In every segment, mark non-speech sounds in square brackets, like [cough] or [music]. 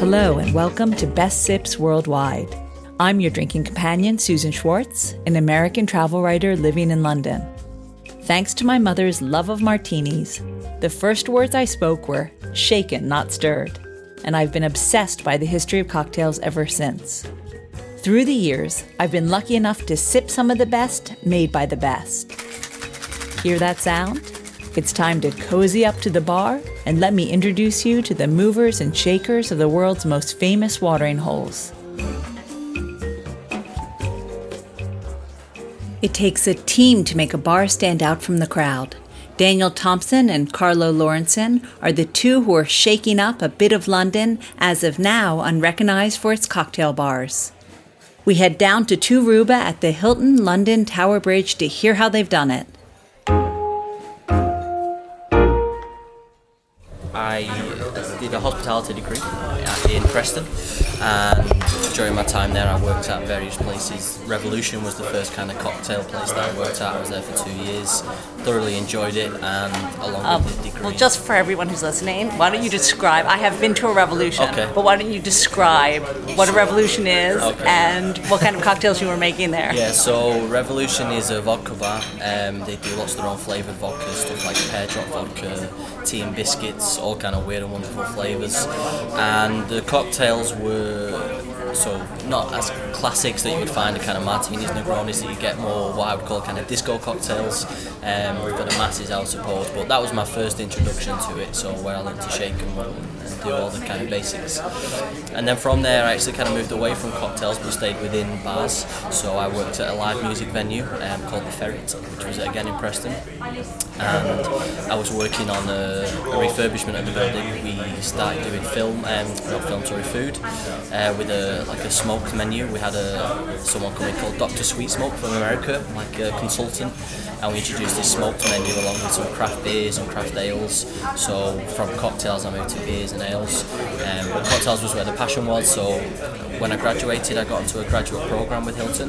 Hello, and welcome to Best Sips Worldwide. I'm your drinking companion, Susan Schwartz, an American travel writer living in London. Thanks to my mother's love of martinis, the first words I spoke were shaken, not stirred, and I've been obsessed by the history of cocktails ever since. Through the years, I've been lucky enough to sip some of the best made by the best. Hear that sound? It's time to cozy up to the bar and let me introduce you to the movers and shakers of the world's most famous watering holes. It takes a team to make a bar stand out from the crowd. Daniel Thompson and Carlo Lorenzen are the two who are shaking up a bit of London, as of now unrecognized for its cocktail bars. We head down to TwoRuba at the Hilton London Tower Bridge to hear how they've done it. I did a hospitality degree in Preston, and during my time there, I worked at various places. Revolution was the first kind of cocktail place that I worked at. I was there for two years, thoroughly enjoyed it, and along Um, with the degree. well, just for everyone who's listening, why don't you describe? I have been to a revolution, Okay. but why don't you describe what a revolution is Okay. and what kind of cocktails you were making there? Yeah, so Revolution is a vodka bar. Um, they do lots of their own flavoured vodkas, stuff like pear drop vodka, tea and biscuits, all kind of weird and wonderful flavours. And the cocktails were so not as classics that you would find a kind of martinis, Negronis that you get more what I would call kind of disco cocktails um, for the masses, I suppose. But that was my first introduction to it, so where I learned to shake and, and do all the kind of basics. And then from there, I actually kind of moved away from cocktails, but stayed within bars. So I worked at a live music venue um, called the Ferret, which was again in Preston and I was working on a, a refurbishment of the building. We started doing film, um, not film, sorry, food, uh, with a like a smoked menu. We had a someone coming called Doctor Sweet Smoke from America, like a consultant, and we introduced this smoked menu along with some craft beers and craft ales. So from cocktails, I moved to beers and ales. Um, but cocktails was where the passion was. So when I graduated, I got into a graduate program with Hilton,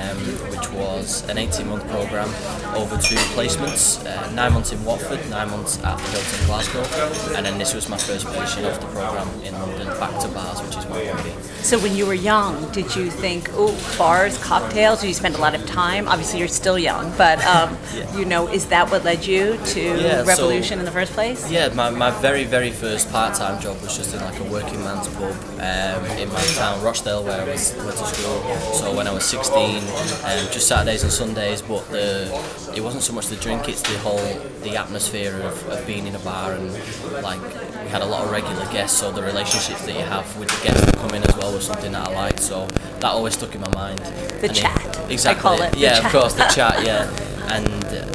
um, which was an 18-month program over two placements. Uh, nine months in Watford, nine months at the Hilton Glasgow, and then this was my first position off the program in London, back to bars, which is my hobby. So when you were young, did you think, oh, bars, cocktails? You spend a lot of time? Obviously, you're still young, but um, [laughs] Yeah. you know, is that what led you to Yeah, so- Revolution in the first place? Yeah, my, my very, very first part-time job was just in like a working man's pub um, in my town, Rochdale, where I was, went to school. So when I was 16, um, just Saturdays and Sundays, but the it wasn't so much the drink, it's the whole, the atmosphere of, of being in a bar and like we had a lot of regular guests, so the relationships that you have with the guests that come in as well was something that I liked. So that always stuck in my mind. The And chat, I exactly. call it, Yeah, chat. of course, the chat. [laughs] Yeah, and. Uh,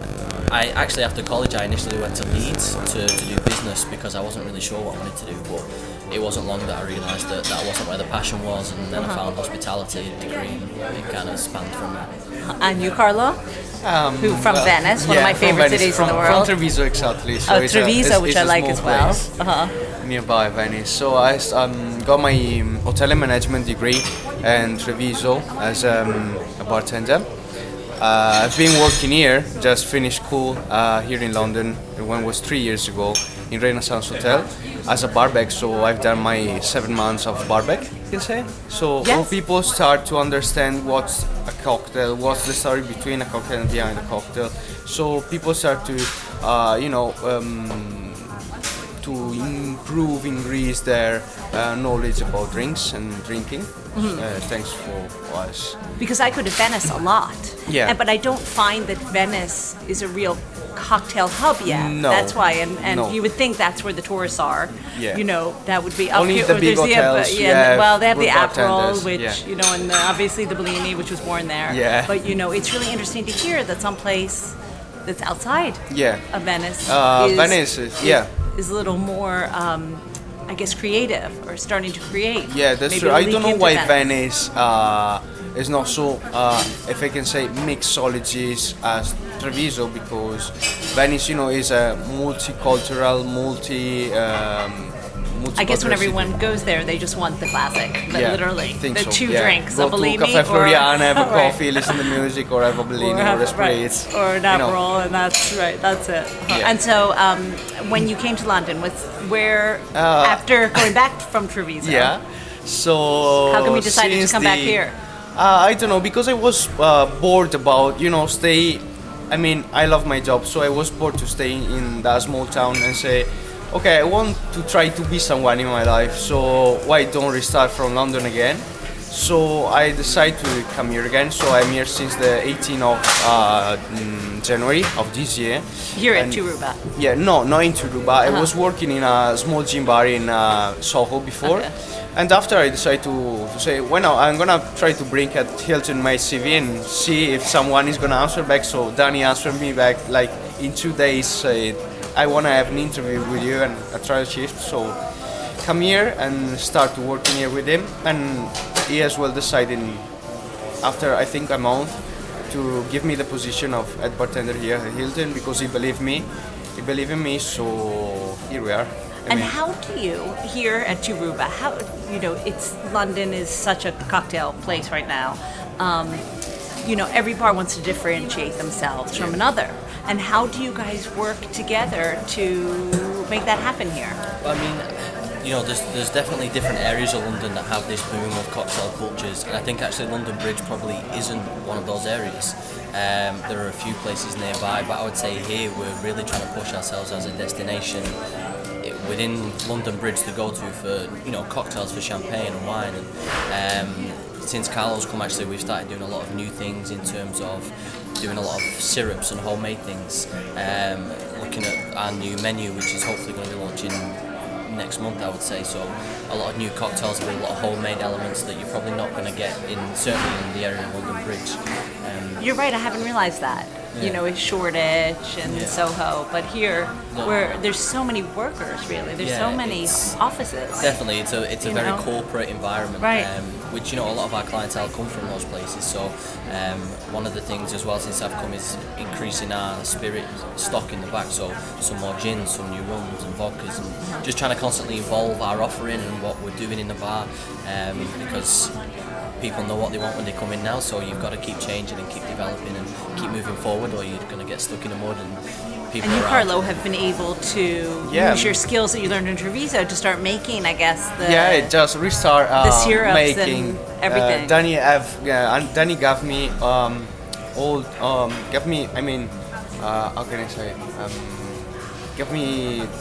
I actually after college I initially went to Leeds to, to do business because I wasn't really sure what I wanted to do but it wasn't long that I realised that that wasn't where the passion was and then Uh-huh. I found hospitality degree and it kind of spanned from there. And you, Carlo? Um, Who from well, Venice, one of my favorite Venice, cities in the world. From Treviso, exactly. So Oh, it's a- Treviso, which I like as well. Uh-huh. Nearby Venice. So I um, got my um, hotel and management degree in Treviso as um, a bartender. Uh, I've been working here, just finished school uh, here in London. One was three years ago in Renaissance Hotel as a barback. So I've done my seven months of barback, you can say. So all people start to understand what's a cocktail, what's the story between a cocktail and behind a cocktail. So people start to, uh, you know, um, to improve, increase their uh, knowledge about drinks and drinking. Mm-hmm. Uh, thanks for us. Because I go to Venice a lot. Yeah. And- but I don't find that Venice is a real cocktail hub yet. No. That's why, and, and No. you would think that's where the tourists are. Yeah. You know, that would be up Only here. the big hotels, uh, yeah, Well, they have the Aperol, which, yeah. you know, and the, obviously the Bellini, which was born there. Yeah. But, you know, it's really interesting to hear that someplace that's outside Yeah. of Venice Uh, is, Venice is- yeah. is a little more, um, I guess, creative or starting to create. Yeah, that's Maybe true. I don't know why Venice uh, is not so, uh, if I can say, mixologies as Treviso because Venice, you know, is a multicultural, multi, um, I guess when everyone goes there, they just want the classic, but Yeah, literally the so, two yeah. drinks, Go a Bellini to Cafe Floriana, have a [laughs] coffee, listen to music, or have a Bellini or, have- a spritz. right, or an. Aperol, and that's right. That's it. Yeah. And so, um, when you came to London, was where Uh, after going back from Treviso? [laughs] Yeah. So How come you decided to come back here? Uh, I don't know because I was uh, bored about you know stay. I mean I love my job, so I was bored to stay in that small town and say, okay, I want to try to be someone in my life. So why don't restart from London again? So I decided to come here again. So I'm here since the 18th of uh, mm, January of this year. Here And- TwoRuba. yeah, no, not in TwoRuba. I Uh-huh. was working in a small gym bar in uh, Soho before. Okay. And after I decided to, to say, well, now I'm gonna try to bring at Hilton my CV and see if someone is gonna answer back. So Danny answered me back like in two days, said, I wanna have an interview with you and a trial shift. So come here and start working here with him. And he as well decided after I think a month to give me the position of head bartender here at Hilton because he believed me. He believed in me, so here we are. I And mean, how do you here at TwoRuba? How you know it's London is such a cocktail place right now. Um, you know every bar wants to differentiate themselves from another. And how do you guys work together to make that happen here? I mean, you know, there's there's definitely different areas of London that have this boom of cocktail cultures, and I think actually London Bridge probably isn't one of those areas. Um, there are a few places nearby, but I would say here we're really trying to push ourselves as a destination within London Bridge to go to for you know cocktails for champagne and wine. And um, since Carlo's come, actually we've started doing a lot of new things in terms of doing a lot of syrups and homemade things. Um, looking at our new menu, which is hopefully going to be launching next month, I would say. So a lot of new cocktails with a lot of homemade elements that you're probably not going to get in certainly in the area of London Bridge. You're right. I haven't realized that. You know, it's Shoreditch and Yeah. Soho, but here, No. where there's so many workers, really. There's so many offices. Definitely, it's a it's a You very know? corporate environment, Right. um, which you know a lot of our clientele come from those places. So um, one of the things as well since I've come is increasing our spirit stock in the back. So some more gins, some new rums and vodkas, and just trying to constantly evolve our offering and what we're doing in the bar, um, because people know what they want when they come in now. So you've got to keep changing and keep developing and keep moving forward, or you're going to get stuck in the mud and people. And you. Carlo, have been able to Yeah. use your skills that you learned in Treviso to start making, I guess, the yeah, it just restart uh, the syrups and making everything. Uh, Danny have yeah, and Danny gave me um, all um, gave me I mean uh, how can I say um, give me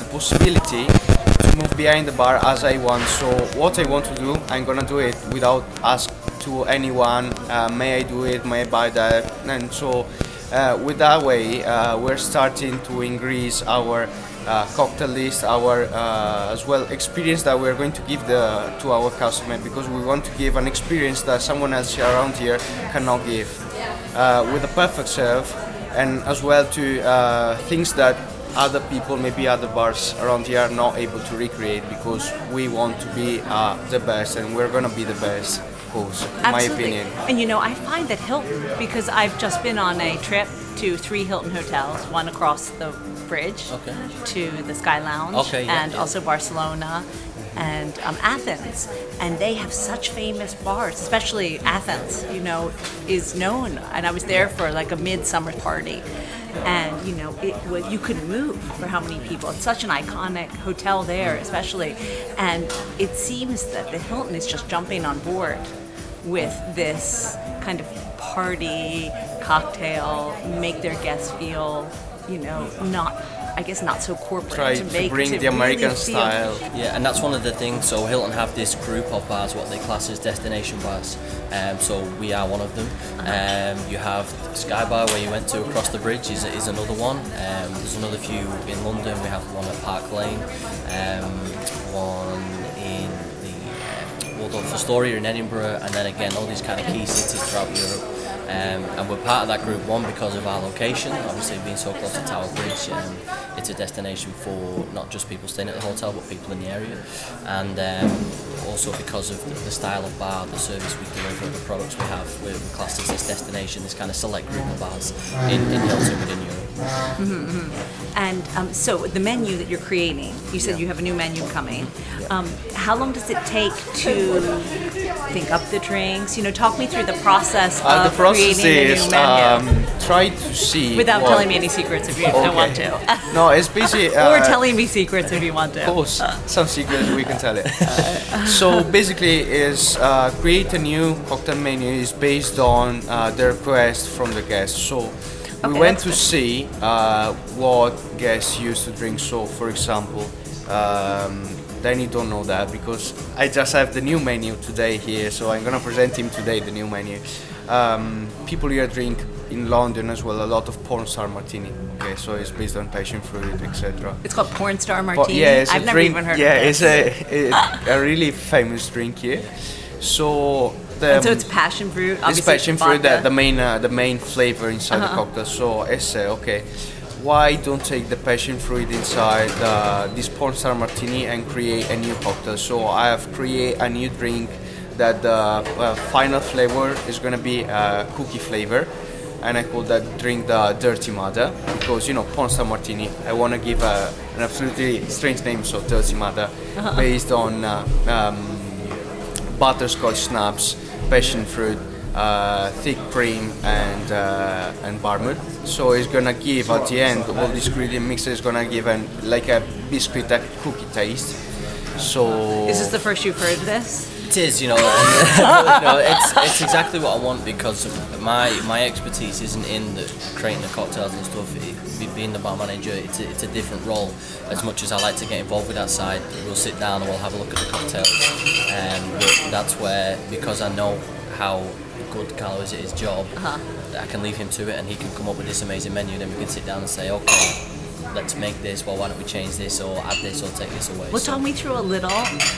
the possibility to move behind the bar as I want. So what I want to do, I'm gonna do it without ask to anyone. Uh, may I do it? May I buy that? And so uh, with that way, uh, we're starting to increase our uh, cocktail list, our uh, as well experience that we're going to give the to our customer because we want to give an experience that someone else around here cannot give with a perfect serve and as well to things that other people, maybe other bars around here, are not able to recreate because we want to be uh, the best and we're gonna be the best. Of course, in my Absolutely. opinion. And you know, I find that Hilton, because I've just been on a trip to three Hilton hotels, one across the bridge Okay. to the Sky Lounge, Okay, yeah, and yeah. also Barcelona and um, Athens. And they have such famous bars, especially Athens, you know, is known. And I was there for like a midsummer party. And you know, it was you couldn't move for how many people. It's such an iconic hotel there, especially, and it seems that the Hilton is just jumping on board with this kind of party cocktail, make their guests feel, you know, not, I guess, not so corporate. Try to make bring to the American really feel- style. Yeah, and that's one of the things. So Hilton have this group of bars, what they class as destination bars. Um, so we are one of them. Um, you have Sky Bar, where you went to across the bridge, is, is another one. Um, there's another few in London. We have one at Park Lane, um, one Waldorf Astoria in Edinburgh, and then again all these kind of key cities throughout Europe. Um, and we're part of that group one because of our location, obviously being so close to Tower Bridge. Um, it's a destination for not just people staying at the hotel, but people in the area, and um, also because of the, style of bar, the service we deliver, the products we have. We're, we're classed as this destination, this kind of select group of bars in, in Hilton within Europe. And um, so the menu that you're creating, you said you have a new menu coming. Um, how long does it take to think up the drinks? You know, talk me through the process Uh, of the process creating is a new menu. um, try to see Without what- telling me any secrets if you don't want to. no, it's basically [laughs] or uh, telling me secrets if you want to. Of course, some secrets we can tell it. [laughs] so basically, is uh, create a new cocktail menu is based on uh, the request from the guests. So we went to good. see uh, what guests used to drink. So, for example, um, Danny don't know that because I just have the new menu today here. So I'm gonna present him today the new menu. Um, people here drink in London as well a lot of porn star martini. Okay, so it's based on passion fruit, etc. It's called Porn Star But Martini. yeah, it's I've a never drink. even heard yeah, of it's this. a, a a really famous drink here. So the And so it's passion fruit. it's passion fruit that the, main uh, the main flavor inside Uh-huh. the cocktail. So I say okay, why don't take the passion fruit inside uh, this porn star martini and create a new cocktail? So I have create a new drink that the uh, final flavor is gonna be uh, cookie flavor. And I call that drink the Dirty Mother because you know porn star martini. I want to give a, an absolutely strange name, so Dirty Mother, Uh-huh. based on uh, um, butterscotch schnapps, passion fruit, uh, thick cream, and uh, and vermouth. So it's gonna give at the end all this ingredient mixture is gonna give an like a biscuit, a cookie taste. So Is this the first you've heard of this? It is, you know, [laughs] and, you it's it's exactly what I want because my my expertise isn't in the, creating the cocktails and stuff. It, being the bar manager, it's a, it's a different role. As much as I like to get involved with that side, we'll sit down and we'll have a look at the cocktails. That's where because I know how good Carlo is at his job, Uh-huh. I can leave him to it and he can come up with this amazing menu. Then we can sit down and say, okay, let's make this. Well, why don't we change this or add this or take this away? Well, So- talk me through a little,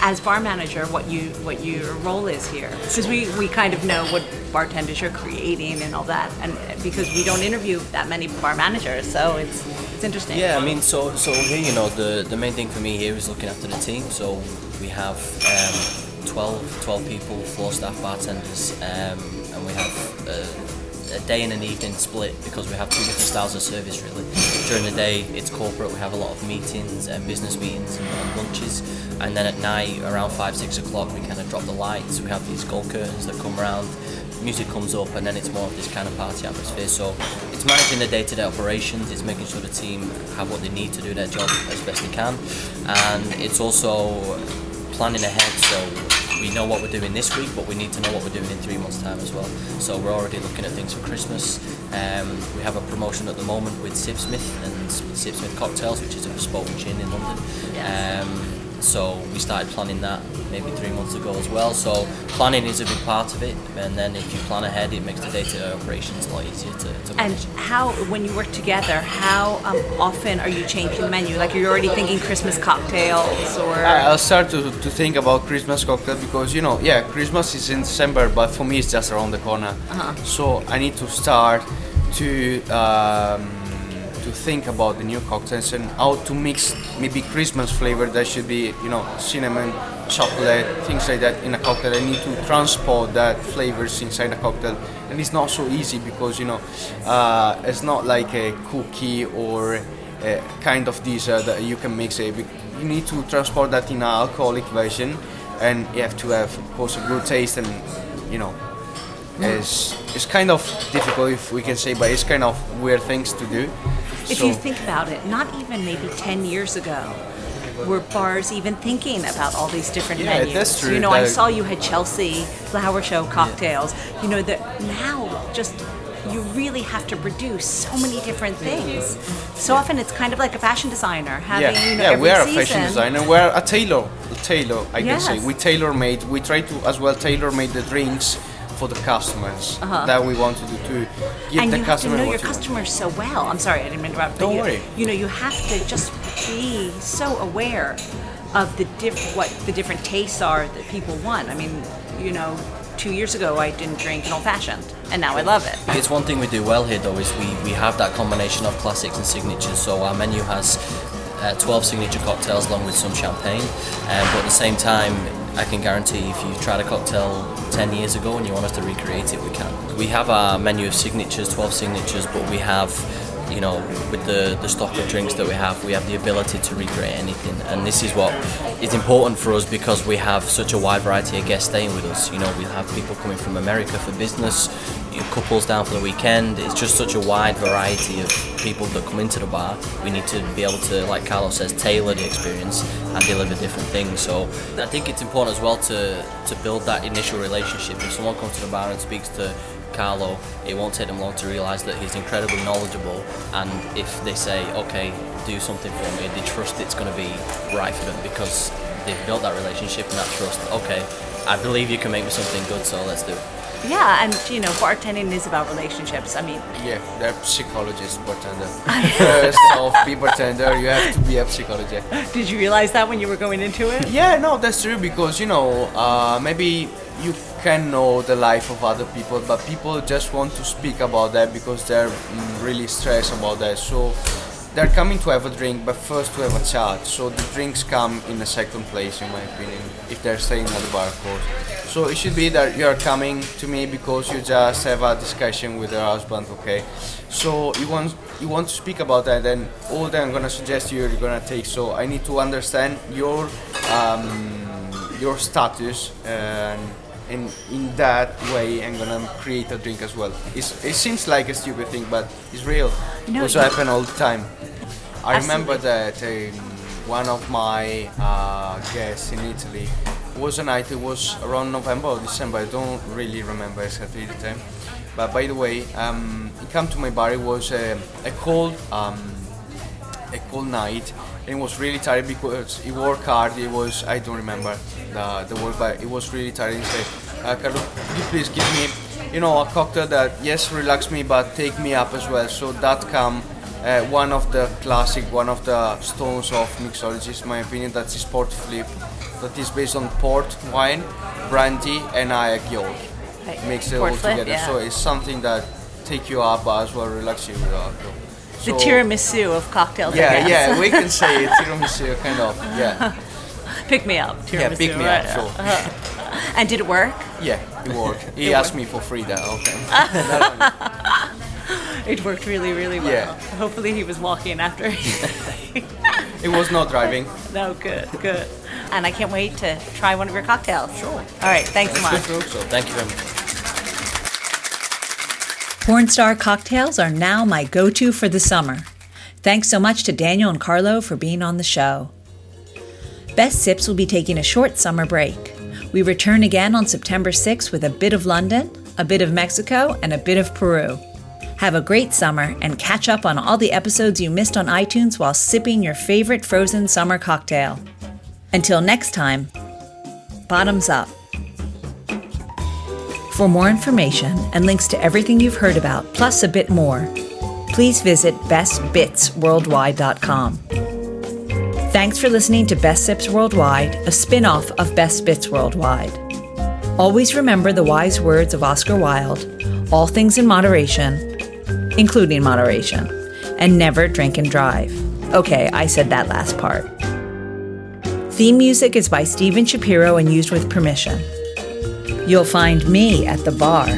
as bar manager, what you what your role is here, because we, we kind of know what bartenders you're creating and all that, and because we don't interview that many bar managers, so it's it's interesting. Yeah, I mean, so so here, you know, the the main thing for me here is looking after the team. So we have um, 12, 12 people, floor staff, bartenders, um, and we have uh, a day and an evening split because we have two different styles of service. Really, during the day it's corporate. We have a lot of meetings and business meetings and, lunches, and then at night around five, six o'clock we kind of drop the lights. We have these gold curtains that come around music comes up and then it's more of this kind of party atmosphere so it's managing the day-to-day operations it's making sure the team have what they need to do their job as best they can and it's also planning ahead so we know what we're doing this week but we need to know what we're doing in three months time as well. So we're already looking at things for christmas. Um, we have a promotion at the moment with sipsmith and sipsmith cocktails which is a bespoke gin in london. Yes. um, so we started planning that maybe three months ago as well. So planning is a big part of it, and then if you plan ahead, it makes the day-to-day operations a lot easier to, to And how, when you work together, how um, often are you changing the menu? Like you're already thinking Christmas cocktails, or I- I'll start to, to think about Christmas cocktail because you know, yeah, Christmas is in December, but for me it's just around the corner. Uh-huh. So I need to start to um, to think about the new cocktails and how to mix maybe Christmas flavor that should be you know cinnamon, chocolate, things like that in a cocktail. I need to transport that flavors inside a cocktail, and it's not so easy because you know uh, it's not like a cookie or uh, kind of dessert that you can mix it. You need to transport that in an alcoholic version, and you have to have, of course, a good taste and you know. It's, it's kind of difficult if we can say, but it's kind of weird things to do. If So- you think about it, not even maybe 10 years ago were bars even thinking about all these different Yeah, menus. that's true. You know, I saw you had Chelsea Flower Show cocktails. You know, that now just you really have to produce so many different things. So often it's kind of like a fashion designer having, yeah, you know, yeah, every we are a fashion designer. We are a tailor, a tailor. I can say we tailor made. We try to as well tailor made the drinks for the customers that we want to do to give Uh-huh. and the you have to know your customers so well. I'm sorry, I didn't interrupt. Don't you, worry. You know, you have to just be so aware of the diff- what the different tastes are that people want. I mean, you know, two years ago I didn't drink an old fashioned, and now I love it. It's one thing we do well here though is we, we have that combination of classics and signatures. So our menu has uh, 12 signature cocktails along with some champagne. Um, but at the same time, I can guarantee if you tried a cocktail 10 years ago and you want us to recreate it, we can. We have our menu of signatures, 12 signatures, but we have you know, with the, the stock of drinks that we have, we have the ability to recreate anything. And this is what is important for us because we have such a wide variety of guests staying with us. You know, we have people coming from America for business, you know, couples down for the weekend. It's just such a wide variety of people that come into the bar. We need to be able to, like Carlos says, tailor the experience and deliver different things. So I think it's important as well to, to build that initial relationship. If someone comes to the bar and speaks to Carlo, it won't take them long to realise that he's incredibly knowledgeable. And if they say, okay, do something for me, they trust it's going to be right for them because they've built that relationship and that trust. Okay, I believe you can make me something good, so let's do it. Yeah, and you know, bartending is about relationships. I mean, Yeah, they're psychologists, bartender. [laughs] [laughs] First of be bartender, you have to be a psychologist. did you realize that when you were going into it? Yeah, no, that's true because you know uh, maybe you can know the life of other people, but people just want to speak about that because they're mm, really stressed about that. So they're coming to have a drink, but first to have a chat. So the drinks come in a second place, in my opinion, if they're staying at the bar, of course. So it should be that you're coming to me because you just have a discussion with your husband, okay? So you want you want to speak about that, and all that I'm gonna suggest you, you're gonna take. So I need to understand your um, your status, and in in that way, I'm gonna create a drink as well. It's, it seems like a stupid thing, but it's real. No, also you- happen all the time. I remember Absolutely. that um, one of my uh, guests in Italy was a night. It was around November or December. I don't really remember exactly the time. But by the way, um, he came to my bar. It was a, a cold, um, a cold night, and it was really tired because it worked hard. It was I don't remember the the word, but it was really tired. He said, uh, "Carlo, could you please give me, you know, a cocktail that yes relax me, but take me up as well." So that come uh, one of the classic, one of the stones of mixology, in my opinion, that's the Sport Flip, that is based on port, wine, brandy, and egg yolk. Mix it Port all flip, together. yeah. So it's something that take you up as well, relax you with alcohol. The tiramisu of cocktails. Yeah, yeah, we can [laughs] say it, tiramisu, kind of. Yeah, [laughs] pick me up. yeah, pick me right? up. Sure. And did it work? Yeah, it worked. [laughs] He It asked worked. me for free. That okay. It worked really, really well. Yeah. Hopefully, he was walking after. [laughs] It was not driving. no, good, good. And I can't wait to try one of your cocktails. Sure. All right. Thanks so much. So thank you very much. Pornstar cocktails are now my go to for the summer. Thanks so much to Daniel and Carlo for being on the show. Best Sips will be taking a short summer break. We return again on September 6th with a bit of London, a bit of Mexico, and a bit of Peru. Have a great summer and catch up on all the episodes you missed on iTunes while sipping your favorite frozen summer cocktail. Until next time, bottoms up. For more information and links to everything you've heard about, plus a bit more, please visit bestbitsworldwide.com. Thanks for listening to Best Sips Worldwide, a spin off of Best Bits Worldwide. Always remember the wise words of Oscar Wilde all things in moderation, including moderation, and never drink and drive. Okay, I said that last part. Theme music is by Steven Shapiro and used with permission. You'll find me at the bar